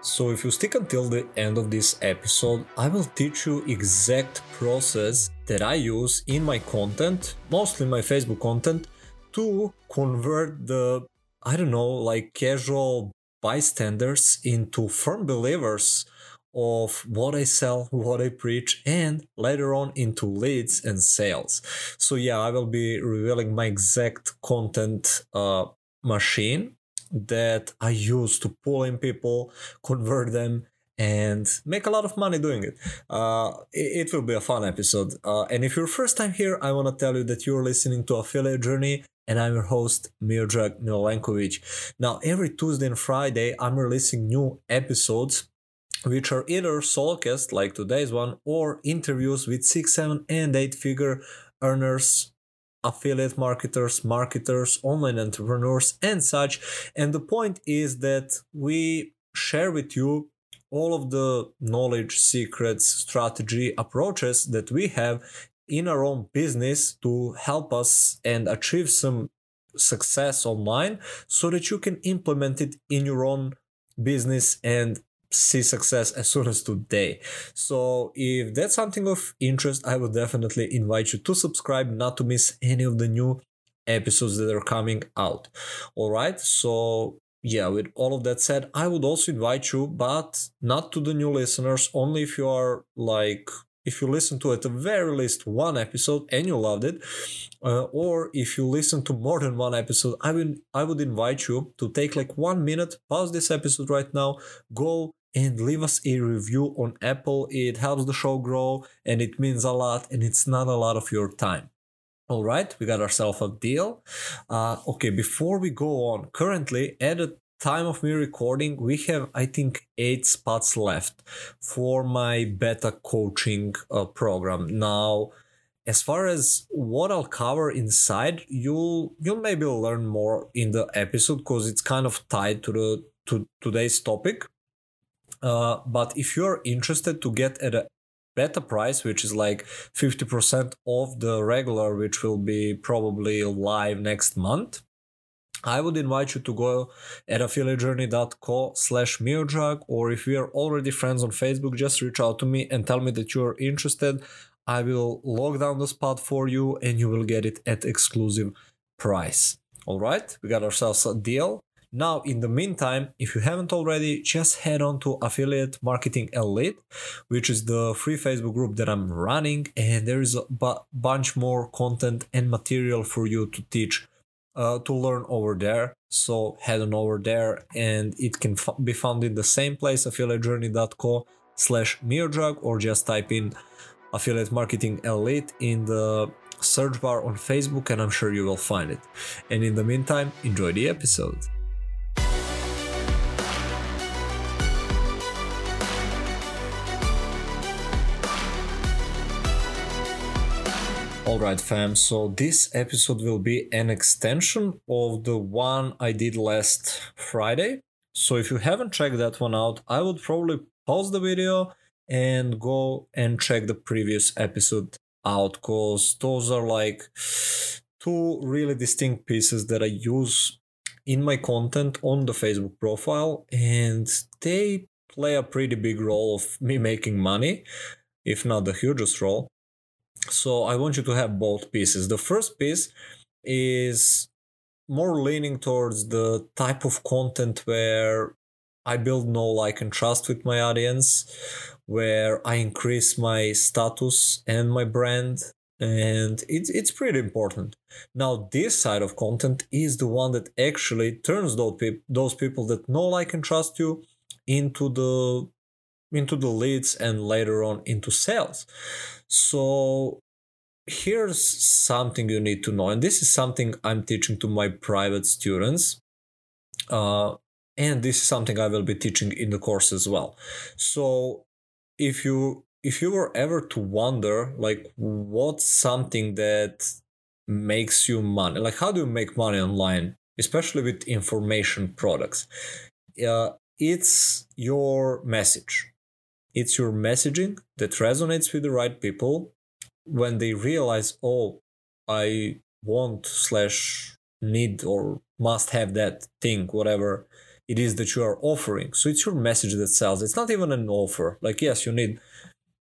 So if you stick until the end of this episode, I will teach you exact process that I use in my content, mostly my Facebook content, to convert the I don't know, like casual bystanders into firm believers of what I sell, what I preach, and later on into leads and sales. So, yeah, I will be revealing my exact content uh, machine that I use to pull in people, convert them, and make a lot of money doing it. Uh, it, will be a fun episode. Uh, and if you're first time here, I want to tell you that you're listening to Affiliate Journey, and I'm your host, Miodrag Milenkovic. Now, every Tuesday and Friday, I'm releasing new episodes which are either solocast like today's one or interviews with six, seven, and eight figure earners, affiliate marketers, marketers, online entrepreneurs, and such. And the point is that we share with you all of the knowledge, secrets, strategy, approaches that we have in our own business to help us and achieve some success online so that you can implement it in your own business and see success as soon as today. So if that's something of interest, I would definitely invite you to subscribe not to miss any of the new episodes that are coming out. All right. So yeah, with all of that said, I would also invite you, but not to the new listeners, only if you are like if you listen to at the very least one episode and you loved it, uh, or if you listen to more than one episode, I would I would invite you to take like one minute, pause this episode right now, go and leave us a review on Apple. It helps the show grow and it means a lot, and it's not a lot of your time. All right, we got ourselves a deal. Uh, okay, before we go on, currently at the time of me recording, we have, I think, eight spots left for my beta coaching uh, program. Now, as far as what I'll cover inside, you'll you'll maybe learn more in the episode because it's kind of tied to the to today's topic. Uh, but if you're interested to get at a better price, which is like 50% of the regular, which will be probably live next month, I would invite you to go at affiliatejourney.co slash miodrag or if we are already friends on Facebook, just reach out to me and tell me that you're interested. I will lock down the spot for you and you will get it at exclusive price. All right, we got ourselves a deal. Now, in the meantime, if you haven't already, just head on to Affiliate Marketing Elite, which is the free Facebook group that I'm running, and there is a bu- bunch more content and material for you to teach uh, to learn over there. So head on over there and it can f- be found in the same place, affiliatejourney.co slash miodrag or just type in affiliate marketing elite in the search bar on Facebook and I'm sure you will find it. And in the meantime, enjoy the episode. Alright fam, so this episode will be an extension of the one I did last Friday. So if you haven't checked that one out, I would probably pause the video and go and check the previous episode out because those are like two really distinct pieces that I use in my content on the Facebook profile and they play a pretty big role of me making money, if not the hugest role. So I want you to have both pieces. The first piece is more leaning towards the type of content where I build know, like, and trust with my audience, where I increase my status and my brand. And it's, it's pretty important. Now, this side of content is the one that actually turns those, those people that know, like, and trust you into the into the leads and later on into sales. So here's something you need to know, and this is something I'm teaching to my private students. Uh, and this is something I will be teaching in the course as well. So if you if you were ever to wonder like what's something that makes you money like how do you make money online especially with information products uh, it's your message it's your messaging that resonates with the right people when they realize, oh, I want slash need or must have that thing, whatever it is that you are offering. So it's your message that sells. It's not even an offer. Like, yes, you need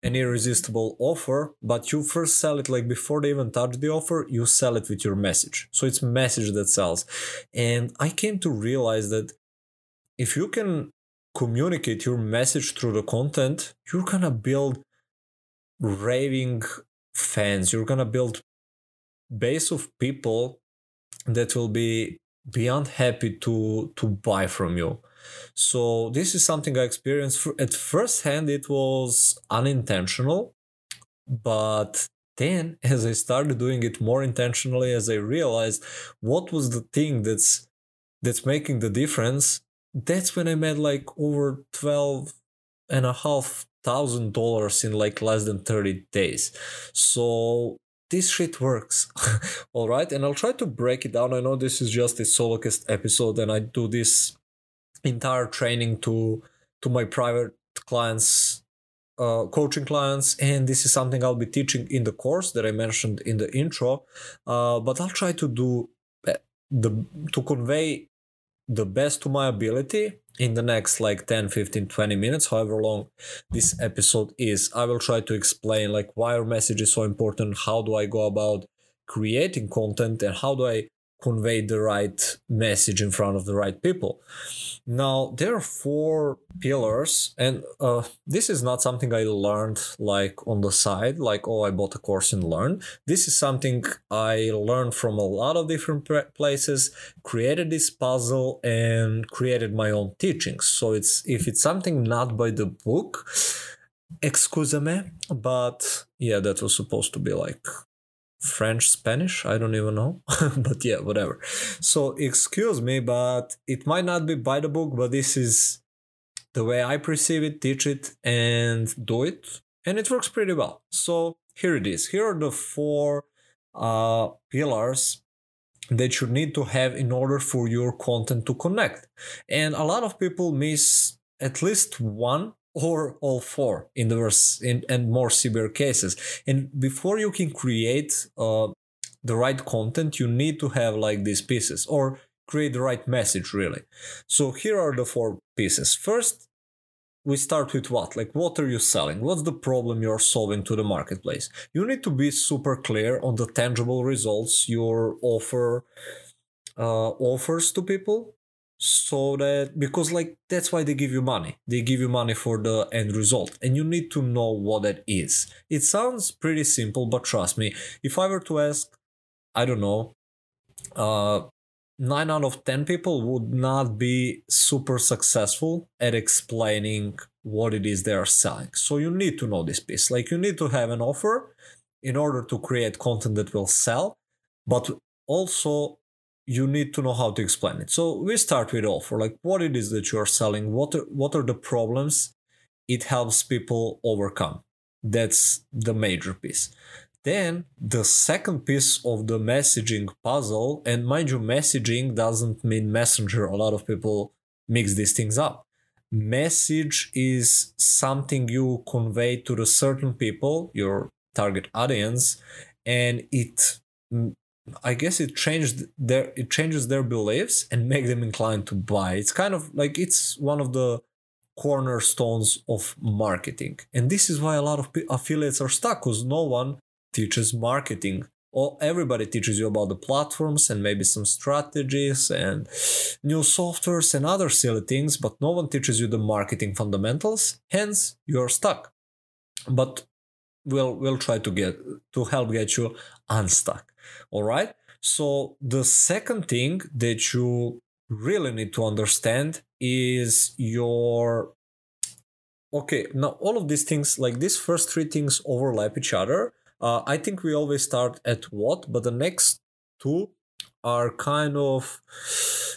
an irresistible offer, but you first sell it like before they even touch the offer, you sell it with your message. So it's message that sells. And I came to realize that if you can communicate your message through the content, you're gonna build raving fans. You're gonna build base of people that will be beyond happy to to buy from you so this is something i experienced at first hand it was unintentional but then as i started doing it more intentionally as i realized what was the thing that's that's making the difference that's when i made like over 12 and a half thousand dollars in like less than 30 days. So this shit works all right and i'll try to break it down. I know this is just a solocast episode and i do this entire training to to my private clients uh, coaching clients and this is something i'll be teaching in the course that i mentioned in the intro. Uh, but i'll try to do uh, the to convey the best to my ability in the next like 10 15 20 minutes however long this episode is. I will try to explain like why our message is so important how do i go about creating content and how do i convey the right message in front of the right people. Now, there are four pillars, and uh, this is not something I learned like on the side, like, oh, I bought a course and learned. This is something I learned from a lot of different places, created this puzzle, and created my own teachings. So, it's if it's something not by the book, excuse me, but yeah, that was supposed to be like French, Spanish, I don't even know. but yeah, whatever. So excuse me, but it might not be by the book, but this is the way I perceive it, teach it, and do it. And it works pretty well. So here it is. Here are the four uh, pillars that you need to have in order for your content to connect. And a lot of people miss at least one or all four in the worst in, and more severe cases. And before you can create uh, the right content, you need to have like these pieces or create the right message really. So here are the four pieces. First, we start with what? Like, what are you selling? What's the problem you're solving to the marketplace? You need to be super clear on the tangible results your offer uh, offers to people so that because like that's why they give you money. They give you money for the end result and you need to know what that is. It sounds pretty simple but trust me if i were to ask i don't know uh 9 out of 10 people would not be super successful at explaining what it is they are selling. So you need to know this piece. Like you need to have an offer in order to create content that will sell but also you need to know how to explain it. So we start with offer, like what it is that you are selling, what are, what are the problems it helps people overcome. That's the major piece. Then the second piece of the messaging puzzle, and mind you, messaging doesn't mean messenger. A lot of people mix these things up. Message is something you convey to the certain people, your target audience, and it I guess it changed their it changes their beliefs and make them inclined to buy. It's kind of like it's one of the cornerstones of marketing. And this is why a lot of affiliates are stuck because no one teaches marketing. All everybody teaches you about the platforms and maybe some strategies and new softwares and other silly things, but no one teaches you the marketing fundamentals. Hence, you're stuck. But we'll we'll try to get to help get you unstuck all right? So the second thing that you really need to understand is your okay now all of these things like these first three things overlap each other. Uh, i think we always start at what but the next two are kind of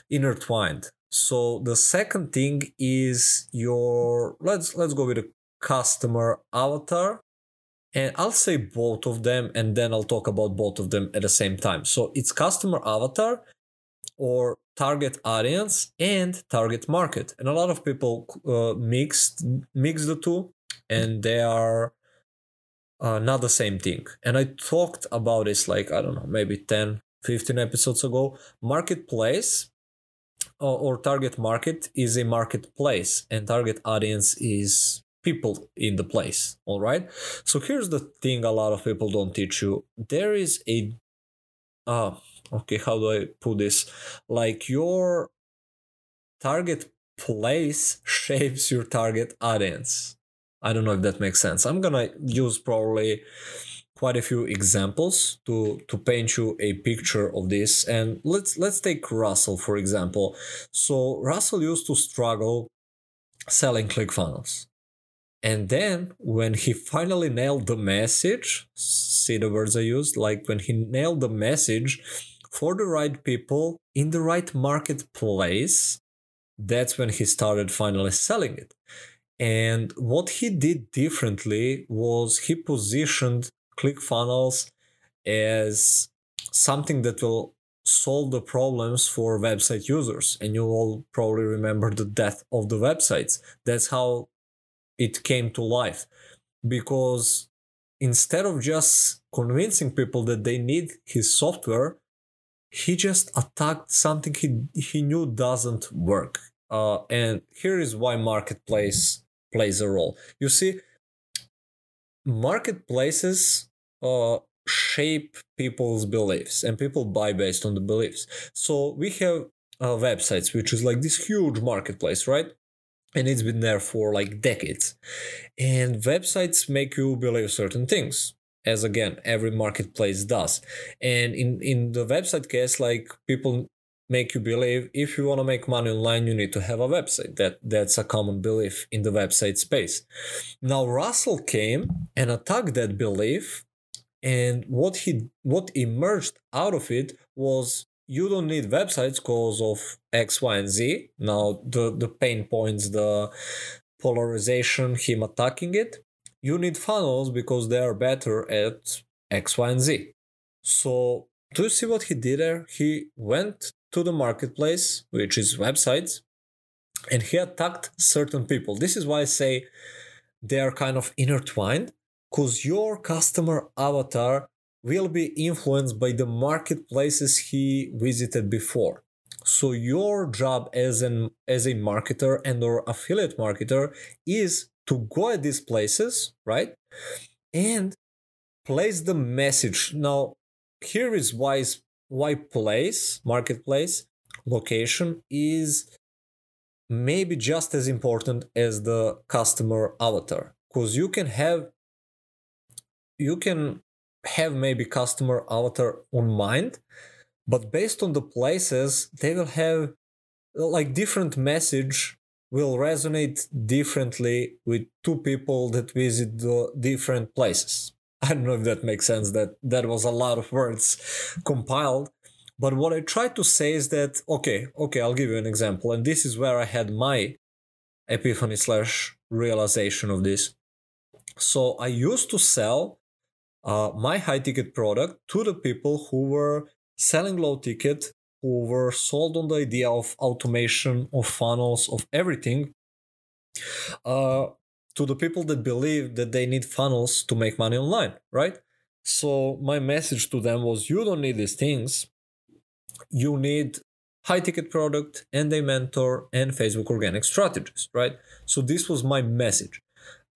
intertwined. So the second thing is your let's let's go with a customer avatar and I'll say both of them and then I'll talk about both of them at the same time. So it's customer avatar or target audience and target market. And a lot of people uh, mixed mix the two and they are uh, not the same thing. And I talked about this like I don't know, maybe 10 15 episodes ago. Marketplace uh, or target market is a marketplace and target audience is people in the place all right? So here's the thing a lot of people don't teach you. There is a uh okay how do i put this? Like your target place shapes your target audience. I don't know if that makes sense. I'm gonna use probably quite a few examples to to paint you a picture of this. And let's let's take russell for example. So russell used to struggle selling clickfunnels and then when he finally nailed the message, see the words I used, like when he nailed the message for the right people in the right marketplace, that's when he started finally selling it. And what he did differently was he positioned ClickFunnels as something that will solve the problems for website users. And you all probably remember the death of the websites. That's how it came to life. Because instead of just convincing people that they need his software he just attacked something he, he knew doesn't work. Uh, and here is why marketplace plays a role. You see marketplaces uh, shape people's beliefs and people buy based on the beliefs. So we have uh, websites which is like this huge marketplace right and it's been there for like decades. And websites make you believe certain things, as again every marketplace does. And in in the website case, like people make you believe if you want to make money online you need to have a website that that's a common belief in the website space now russell came and attacked that belief and what he what emerged out of it was you don't need websites because of X, Y, and Z. Now the the pain points, the polarization, him attacking it. You need funnels because they are better at X, Y, and Z. So do you see what he did there? He went to the marketplace, which is websites, and he attacked certain people. This is why I say they are kind of intertwined because your customer avatar will be influenced by the marketplaces he visited before. So your job as an as a marketer and or affiliate marketer is to go at these places, right? And place the message. Now, here is why why place, marketplace, location is maybe just as important as the customer avatar because you can have you can have maybe customer avatar on mind but based on the places they will have like different message will resonate differently with two people that visit the different places. I don't know if that makes sense that that was a lot of words compiled but what i try to say is that okay okay i'll give you an example and this is where i had my epiphany slash realization of this. So i used to sell uh, my high ticket product to the people who were selling low ticket, who were sold on the idea of automation, of funnels, of everything. Uh, to the people that believe that they need funnels to make money online, right? So my message to them was you don't need these things. You need high ticket product and a mentor and Facebook organic strategies, right? So this was my message.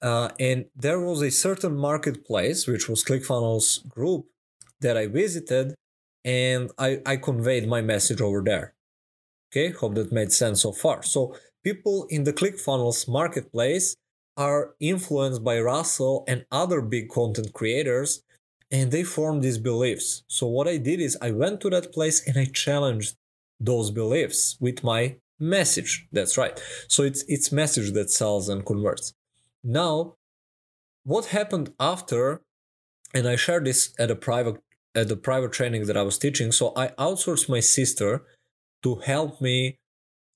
Uh, and there was a certain marketplace, which was ClickFunnels group, that I visited, and I, I conveyed my message over there. Okay, hope that made sense so far. So people in the ClickFunnels marketplace are influenced by Russell and other big content creators, and they form these beliefs. So what I did is I went to that place and I challenged those beliefs with my message. That's right. So it's it's message that sells and converts. Now, what happened after, and I shared this at a private at the private training that I was teaching. So I outsourced my sister to help me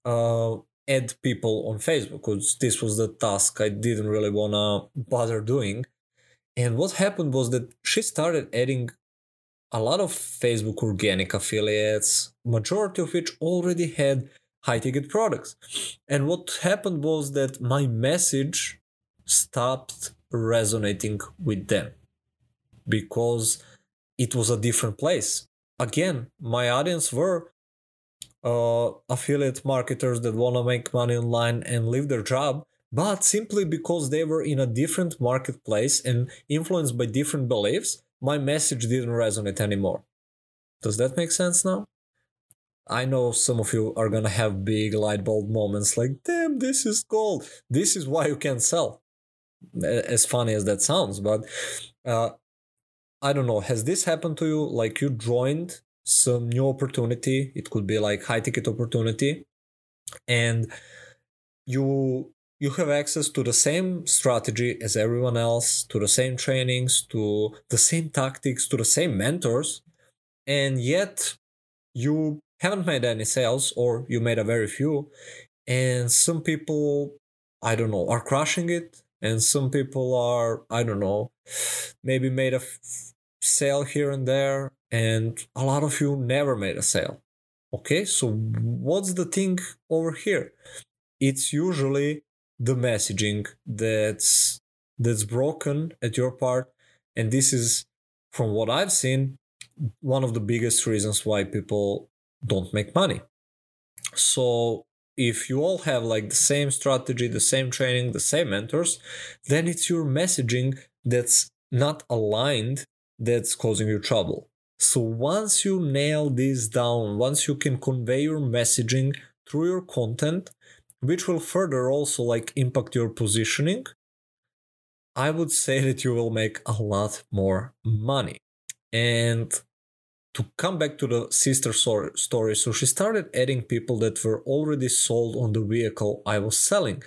uh, add people on Facebook because this was the task I didn't really wanna bother doing. And what happened was that she started adding a lot of Facebook organic affiliates, majority of which already had high ticket products. And what happened was that my message stopped resonating with them because it was a different place. Again, my audience were uh, affiliate marketers that want to make money online and leave their job, but simply because they were in a different marketplace and influenced by different beliefs, my message didn't resonate anymore. Does that make sense now? I know some of you are gonna have big light bulb moments like, damn, this is gold. This is why you can sell. As funny as that sounds, but uh, I don't know. Has this happened to you? Like you joined some new opportunity, it could be like high ticket opportunity, and you you have access to the same strategy as everyone else, to the same trainings, to the same tactics, to the same mentors, and yet you haven't made any sales or you made a very few. And some people, I don't know, are crushing it, and some people are, I don't know, maybe made a f- sale here and there, and a lot of you never made a sale. Okay, so what's the thing over here? It's usually the messaging that's that's broken at your part and this is from what i've seen one of the biggest reasons why people don't make money so if you all have like the same strategy the same training the same mentors then it's your messaging that's not aligned that's causing you trouble. So once you nail this down once you can convey your messaging through your content which will further also like impact your positioning i would say that you will make a lot more money. And to come back to the sister story so she started adding people that were already sold on the vehicle i was selling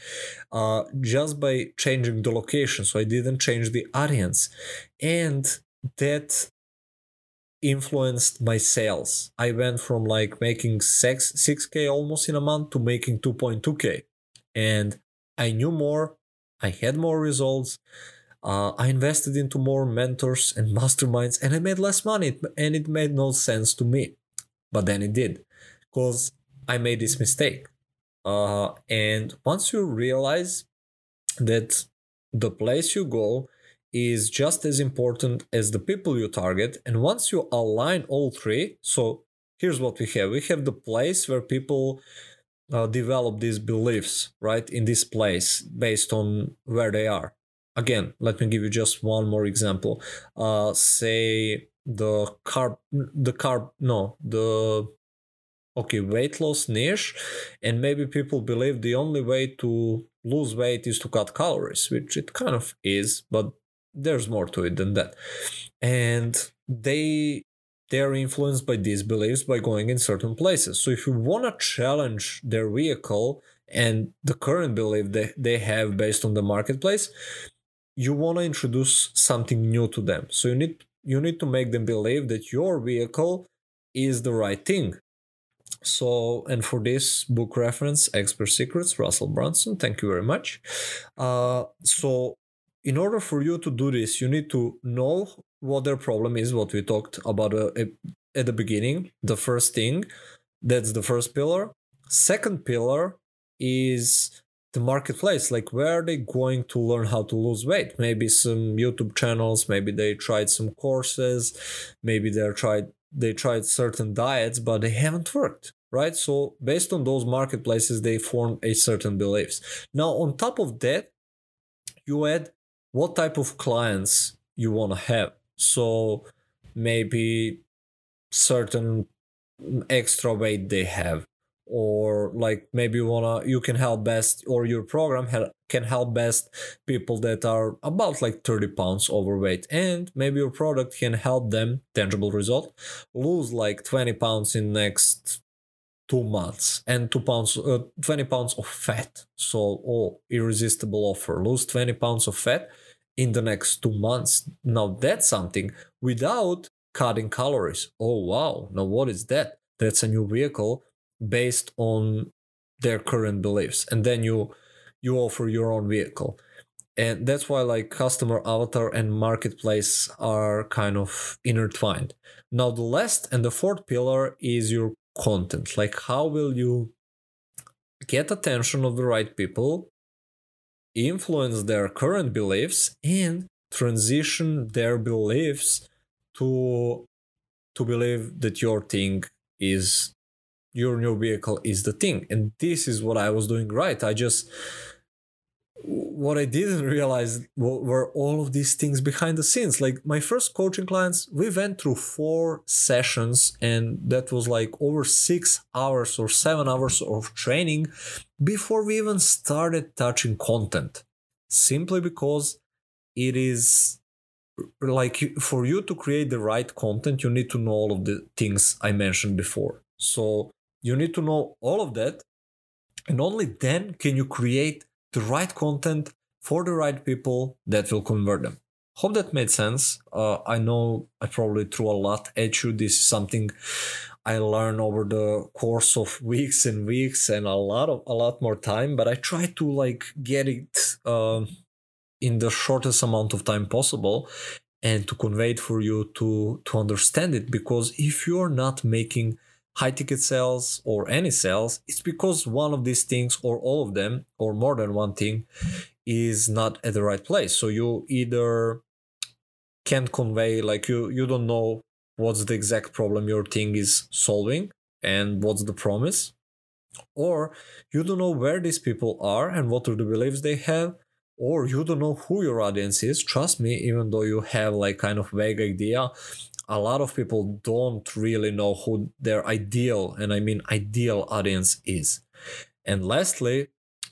uh, just by changing the location so i didn't change the audience and that influenced my sales. I went from like making 6 6k almost in a month to making 2.2k. And I knew more, I had more results. Uh, I invested into more mentors and masterminds and I made less money and it made no sense to me. But then it did because I made this mistake. Uh, and once you realize that the place you go is just as important as the people you target. And once you align all three, so here's what we have we have the place where people uh, develop these beliefs, right, in this place based on where they are. Again, let me give you just one more example. Uh, say the carb, the carb, no, the okay weight loss niche and maybe people believe the only way to lose weight is to cut calories which it kind of is but there's more to it than that and they they are influenced by these beliefs by going in certain places so if you want to challenge their vehicle and the current belief that they have based on the marketplace you want to introduce something new to them so you need you need to make them believe that your vehicle is the right thing so and for this book reference expert secrets russell brunson thank you very much uh, so in order for you to do this, you need to know what their problem is, what we talked about uh, at the beginning. The first thing, that's the first pillar. Second pillar is the marketplace like where are they going to learn how to lose weight? Maybe some youtube channels maybe they tried some courses maybe they tried they tried certain diets but they haven't worked right? So based on those marketplaces they form a certain beliefs. Now on top of that you add what type of clients you want to have. So maybe certain extra weight they have or like maybe you wanna you can help best or your program can help best people that are about like 30 pounds overweight and maybe your product can help them tangible result lose like 20 pounds in next two months and two pounds uh, 20 pounds of fat so oh irresistible offer lose 20 pounds of fat in the next two months. Now that's something without cutting calories. Oh wow, now what is that? That's a new vehicle based on their current beliefs. And then you you offer your own vehicle. And that's why like customer avatar and marketplace are kind of intertwined. Now the last and the fourth pillar is your content. Like how will you get attention of the right people influence their current beliefs and transition their beliefs to to believe that your thing is your new vehicle is the thing. And this is what I was doing right. I just what I didn't realize were all of these things behind the scenes. Like my first coaching clients, we went through four sessions, and that was like over six hours or seven hours of training before we even started touching content. Simply because it is like for you to create the right content, you need to know all of the things I mentioned before. So you need to know all of that, and only then can you create the right content for the right people that will convert them. Hope that made sense. Uh, I know I probably threw a lot at you. This is something I learned over the course of weeks and weeks and a lot of a lot more time. But I try to like get it uh, in the shortest amount of time possible and to convey it for you to to understand it. Because if you're not making high ticket sales or any sales, it's because one of these things or all of them or more than one thing is not at the right place. So you either can't convey like you you don't know what's the exact problem your thing is solving and what's the promise or you don't know where these people are and what are the beliefs they have or you don't know who your audience is trust me even though you have like kind of vague idea a lot of people don't really know who their ideal, and I mean ideal audience is. And lastly,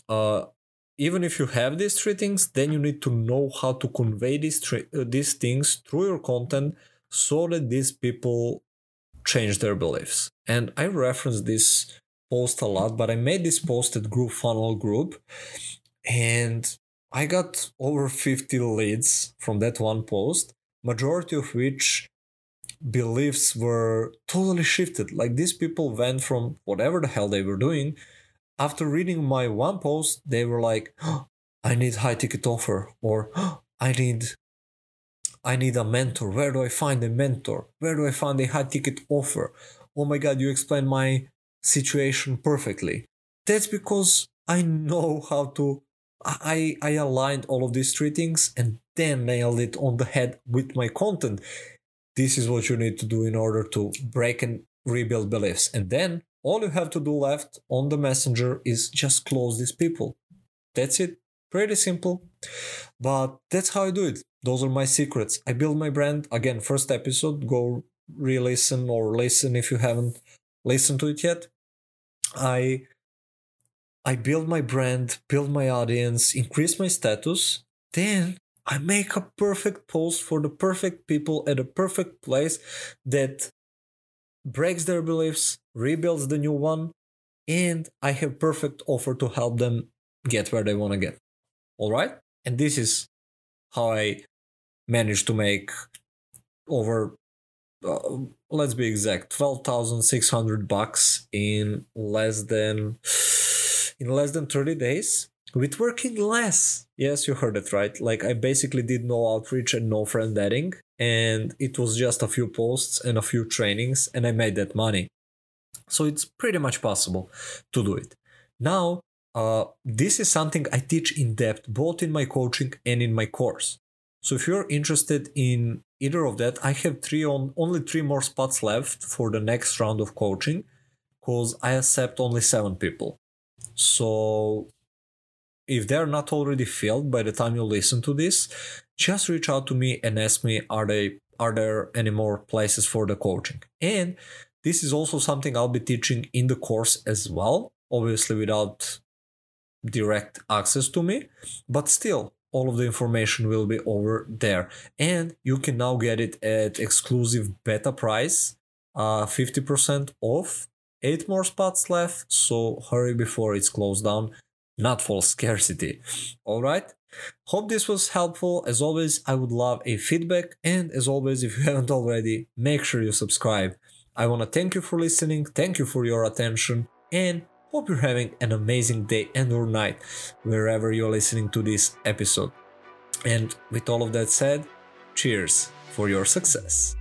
uh, even if you have these three things, then you need to know how to convey these three, uh, these things through your content so that these people change their beliefs. And I reference this post a lot, but I made this post at Group Funnel Group, and I got over 50 leads from that one post, majority of which beliefs were totally shifted. Like these people went from whatever the hell they were doing. After reading my one post, they were like, oh, I need high ticket offer or oh, I need I need a mentor. Where do I find a mentor? Where do I find a high ticket offer? Oh my god, you explained my situation perfectly. That's because I know how to I I aligned all of these three things and then nailed it on the head with my content this is what you need to do in order to break and rebuild beliefs. And then all you have to do left on the messenger is just close these people. That's it. Pretty simple. But that's how I do it. Those are my secrets. I build my brand. Again, first episode, go re listen or listen if you haven't listened to it yet. I I build my brand, build my audience, increase my status. Then I make a perfect post for the perfect people at a perfect place that breaks their beliefs, rebuilds the new one, and I have perfect offer to help them get where they want to get. All right? And this is how I managed to make over uh, let's be exact 12,600 bucks in less than in less than 30 days with working less. Yes, you heard it right. Like I basically did no outreach and no friend adding, and it was just a few posts and a few trainings, and I made that money. So it's pretty much possible to do it. Now, uh, this is something I teach in depth both in my coaching and in my course. So if you're interested in either of that, I have three on only three more spots left for the next round of coaching because I accept only seven people. So if they're not already filled by the time you listen to this, just reach out to me and ask me are they are there any more places for the coaching? And this is also something I'll be teaching in the course as well, obviously without direct access to me, but still all of the information will be over there and you can now get it at exclusive beta price uh 50% off eight more spots left so hurry before it's closed down not for scarcity. All right. Hope this was helpful. As always, I would love a feedback. And as always, if you haven't already, make sure you subscribe. I want to thank you for listening. Thank you for your attention. And hope you're having an amazing day and or night wherever you're listening to this episode. And with all of that said, cheers for your success.